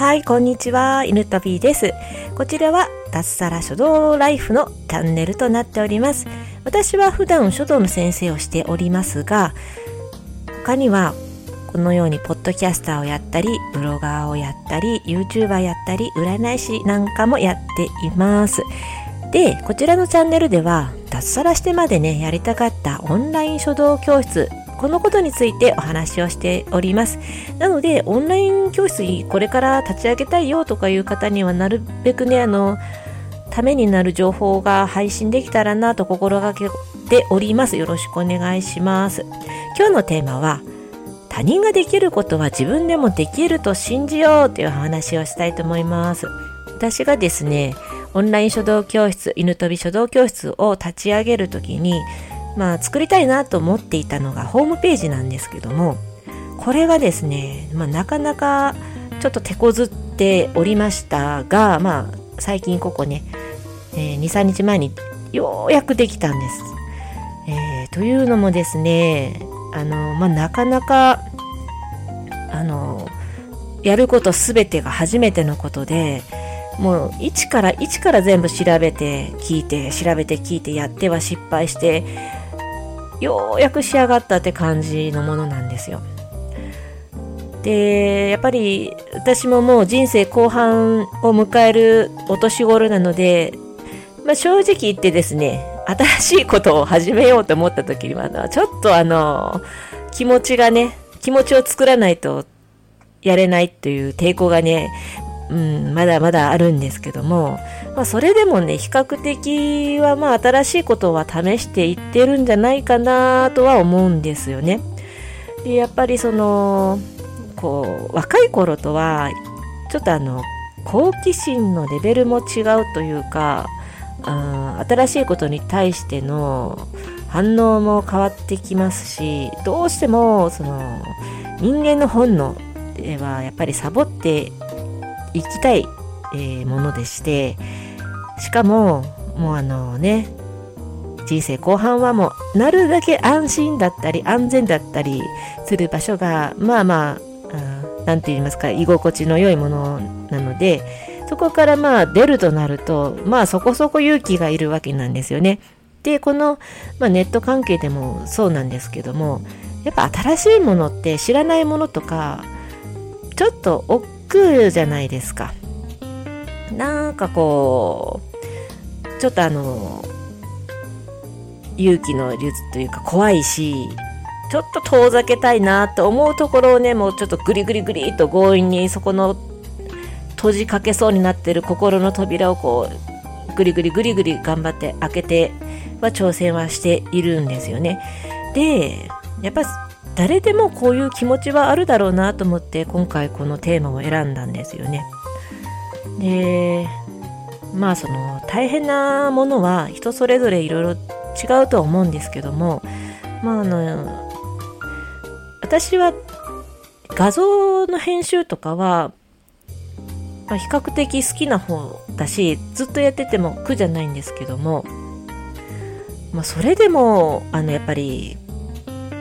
はい、こんにちは。犬飛びです。こちらは脱サラ書道ライフのチャンネルとなっております。私は普段書道の先生をしておりますが、他にはこのようにポッドキャスターをやったり、ブロガーをやったり、YouTuber やったり、占い師なんかもやっています。で、こちらのチャンネルでは、脱サラしてまでね、やりたかったオンライン書道教室、このことについてお話をしております。なので、オンライン教室これから立ち上げたいよとかいう方にはなるべくね、あの、ためになる情報が配信できたらなと心がけております。よろしくお願いします。今日のテーマは、他人ができることは自分でもできると信じようという話をしたいと思います。私がですね、オンライン書道教室、犬飛び書道教室を立ち上げるときに、まあ作りたいなと思っていたのがホームページなんですけども、これがですね、まあ、なかなかちょっと手こずっておりましたが、まあ最近ここね、えー、2、3日前にようやくできたんです。えー、というのもですね、あの、まあ、なかなか、あの、やることすべてが初めてのことで、もう一から一から全部調べて聞いて調べて聞いてやっては失敗してようやく仕上がったって感じのものなんですよ。でやっぱり私ももう人生後半を迎えるお年頃なので、まあ、正直言ってですね新しいことを始めようと思った時にはちょっとあの気持ちがね気持ちを作らないとやれないという抵抗がねうん、まだまだあるんですけども、まあ、それでもね比較的はまあ新しいことは試していってるんじゃないかなとは思うんですよね。でやっぱりそのこう若い頃とはちょっとあの好奇心のレベルも違うというか、うん、新しいことに対しての反応も変わってきますしどうしてもその人間の本能ではやっぱりサボって行きたい、えー、ものでしてしかももうあのね人生後半はもうなるだけ安心だったり安全だったりする場所がまあまあ何て言いますか居心地の良いものなのでそこからまあ出るとなるとまあそこそこ勇気がいるわけなんですよね。でこの、まあ、ネット関係でもそうなんですけどもやっぱ新しいものって知らないものとかちょっとくじゃないですか。なんかこう、ちょっとあの、勇気の術というか怖いし、ちょっと遠ざけたいなと思うところをね、もうちょっとグリグリグリと強引にそこの閉じかけそうになってる心の扉をこう、グリグリグリグリ頑張って開けては挑戦はしているんですよね。で、やっぱ誰でもこういう気持ちはあるだろうなと思って今回このテーマを選んだんですよね。でまあその大変なものは人それぞれいろいろ違うとは思うんですけどもまああの私は画像の編集とかは、まあ、比較的好きな方だしずっとやってても苦じゃないんですけども、まあ、それでもあのやっぱり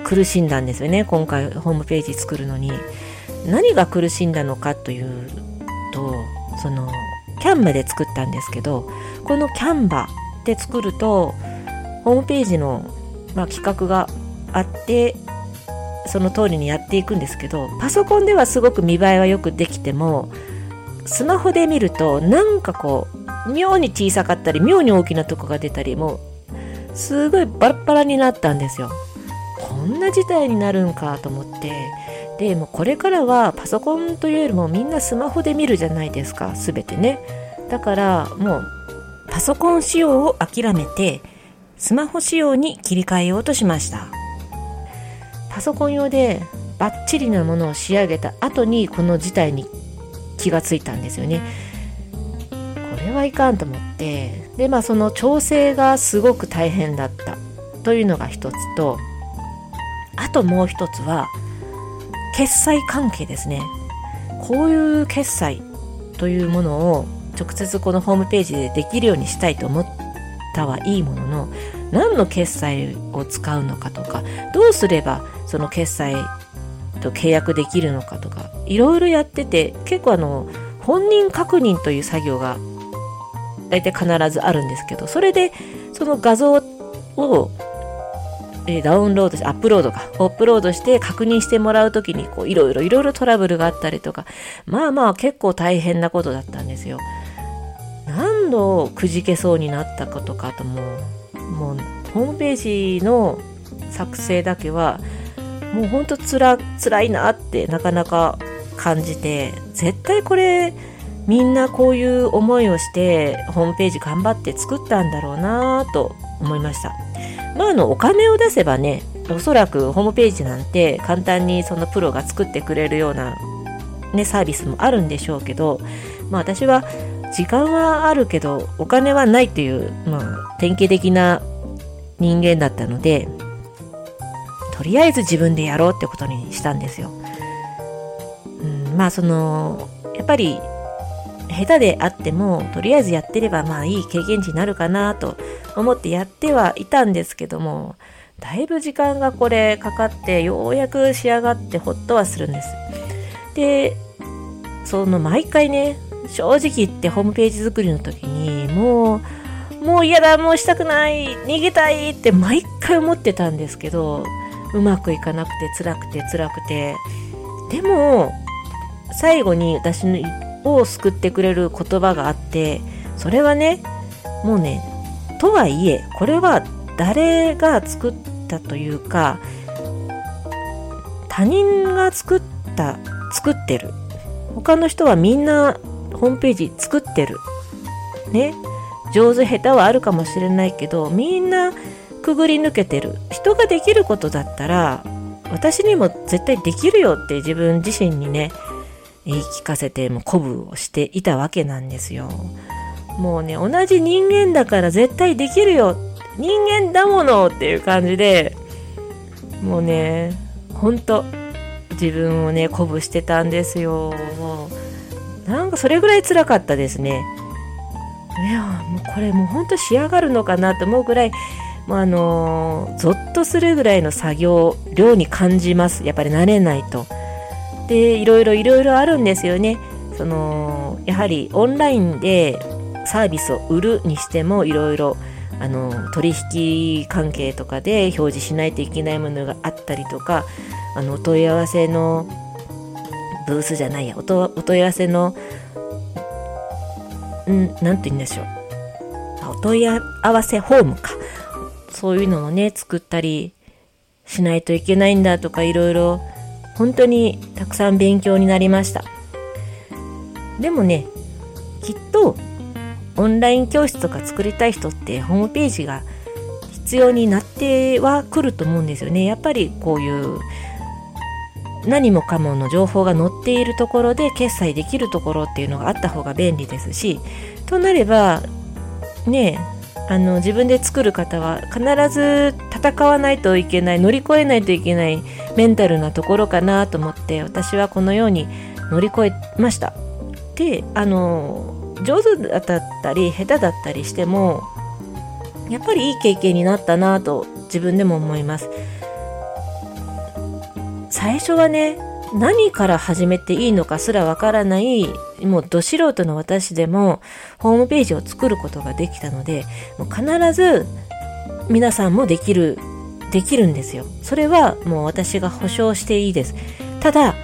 苦しんだんですよね今回ホームページ作るのに。何が苦しんだのかというとそのキャンバで作ったんですけどこのキャンバで作るとホームページの、まあ、企画があってその通りにやっていくんですけどパソコンではすごく見栄えはよくできてもスマホで見るとなんかこう妙に小さかったり妙に大きなとこが出たりもうすごいバラバラになったんですよ。んな事態になるんかと思って。でもこれからはパソコンというよりもみんなスマホで見るじゃないですか。全てね。だからもうパソコン仕様を諦めてスマホ仕様に切り替えようとしました。パソコン用でバッチリなものを仕上げた後にこの事態に気がついたんですよね。これはいかんと思って。でまあその調整がすごく大変だった。というのが一つとあともう一つは決済関係ですね。こういう決済というものを直接このホームページでできるようにしたいと思ったはいいものの何の決済を使うのかとかどうすればその決済と契約できるのかとかいろいろやってて結構あの本人確認という作業が大体必ずあるんですけど、それでその画像をえダウンロードして、アップロードか、アップロードして確認してもらうときに、こう、いろいろいろいろトラブルがあったりとか、まあまあ結構大変なことだったんですよ。何度くじけそうになったかとか、ともう、もう、ホームページの作成だけは、もうほんとつら、辛いなってなかなか感じて、絶対これ、みんなこういう思いをしてホームページ頑張って作ったんだろうなと思いました。まあ、あのお金を出せばねおそらくホームページなんて簡単にそのプロが作ってくれるような、ね、サービスもあるんでしょうけど、まあ、私は時間はあるけどお金はないっていう、まあ、典型的な人間だったのでとりあえず自分でやろうってことにしたんですよ。うん、まあそのやっぱり下手であってもとりあえずやってればまあいい経験値になるかなと思ってやってはいたんですけどもだいぶ時間がこれかかってようやく仕上がってほっとはするんです。でその毎回ね正直言ってホームページ作りの時にもうもう嫌だもうしたくない逃げたいって毎回思ってたんですけどうまくいかなくて辛くて辛くて。でも最後に私を救ってくれる言葉があってそれはねもうねとはいえこれは誰が作ったというか他人が作った作ってる。他の人はみんなホームページ作ってる。ね。上手下手はあるかもしれないけどみんなくぐり抜けてる。人ができることだったら私にも絶対できるよって自分自身にね言い聞かせても鼓舞をしていたわけなんですよ。もうね、同じ人間だから絶対できるよ人間だものっていう感じで、もうね、ほんと自分をね、鼓舞してたんですよ。もう、なんかそれぐらい辛かったですね。いや、もうこれもうほんと仕上がるのかなと思うぐらい、もうあのー、ゾッとするぐらいの作業量に感じます。やっぱり慣れないと。でいろいろいろいろあるんですよねそのやはりオンラインでサービスを売るにしてもいろいろあの取引関係とかで表示しないといけないものがあったりとかあのお問い合わせのブースじゃないやおとお問い合わせのんなんて言うんでしょう。お問い合わせホームか。そういうのをね作ったりしないといけないんだとかいろいろ本当にたくさん勉強になりました。でもねきっとオンライン教室とか作りたい人ってホームページが必要になってはくると思うんですよね。やっぱりこういう何もかもの情報が載っているところで決済できるところっていうのがあった方が便利ですしとなればねあの自分で作る方は必ず戦わないといけない乗り越えないといけないメンタルなところかなと思って私はこのように乗り越えました。であの上手だったり下手だったりしてもやっぱりいい経験になったなと自分でも思います。最初はね何から始めていいのかすらわからないもうど素人の私でもホームページを作ることができたのでもう必ず皆さんもできるできるんですよ。それはもう私が保証していいです。ただ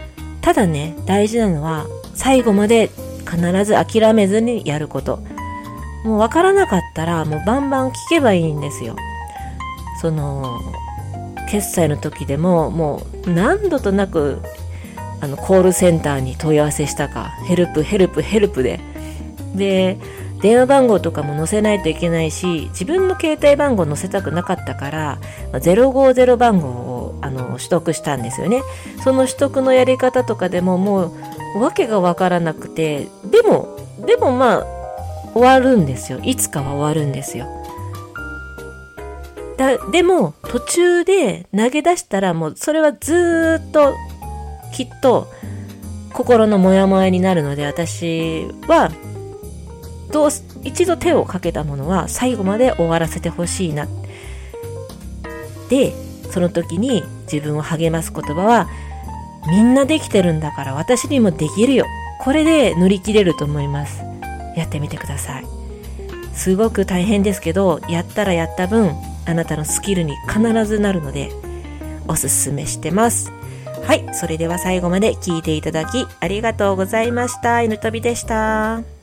ただね大事なのは最後まで必ず諦めずにやること。もう分からなかったらもうバンバン聞けばいいんですよ。その決済の時でももう何度となくあのコールセンターに問い合わせしたかヘルプヘルプヘルプで。で電話番号とかも載せないといけないし自分の携帯番号載せたくなかったから050番号をあの取得したんですよね。その取得のやり方とかでももう訳が分からなくてでもでもまあ終わるんですよ。いつかは終わるんですよ。だでも途中で投げ出したらもうそれはずっときっと心のモヤモヤになるので私はどう一度手をかけたものは最後まで終わらせてほしいな。でその時に自分を励ます言葉はみんなできてるんだから私にもできるよこれで乗り切れると思います。やってみてください。すごく大変ですけど、やったらやった分、あなたのスキルに必ずなるので、おすすめしてます。はい、それでは最後まで聞いていただきありがとうございました。犬飛びでした。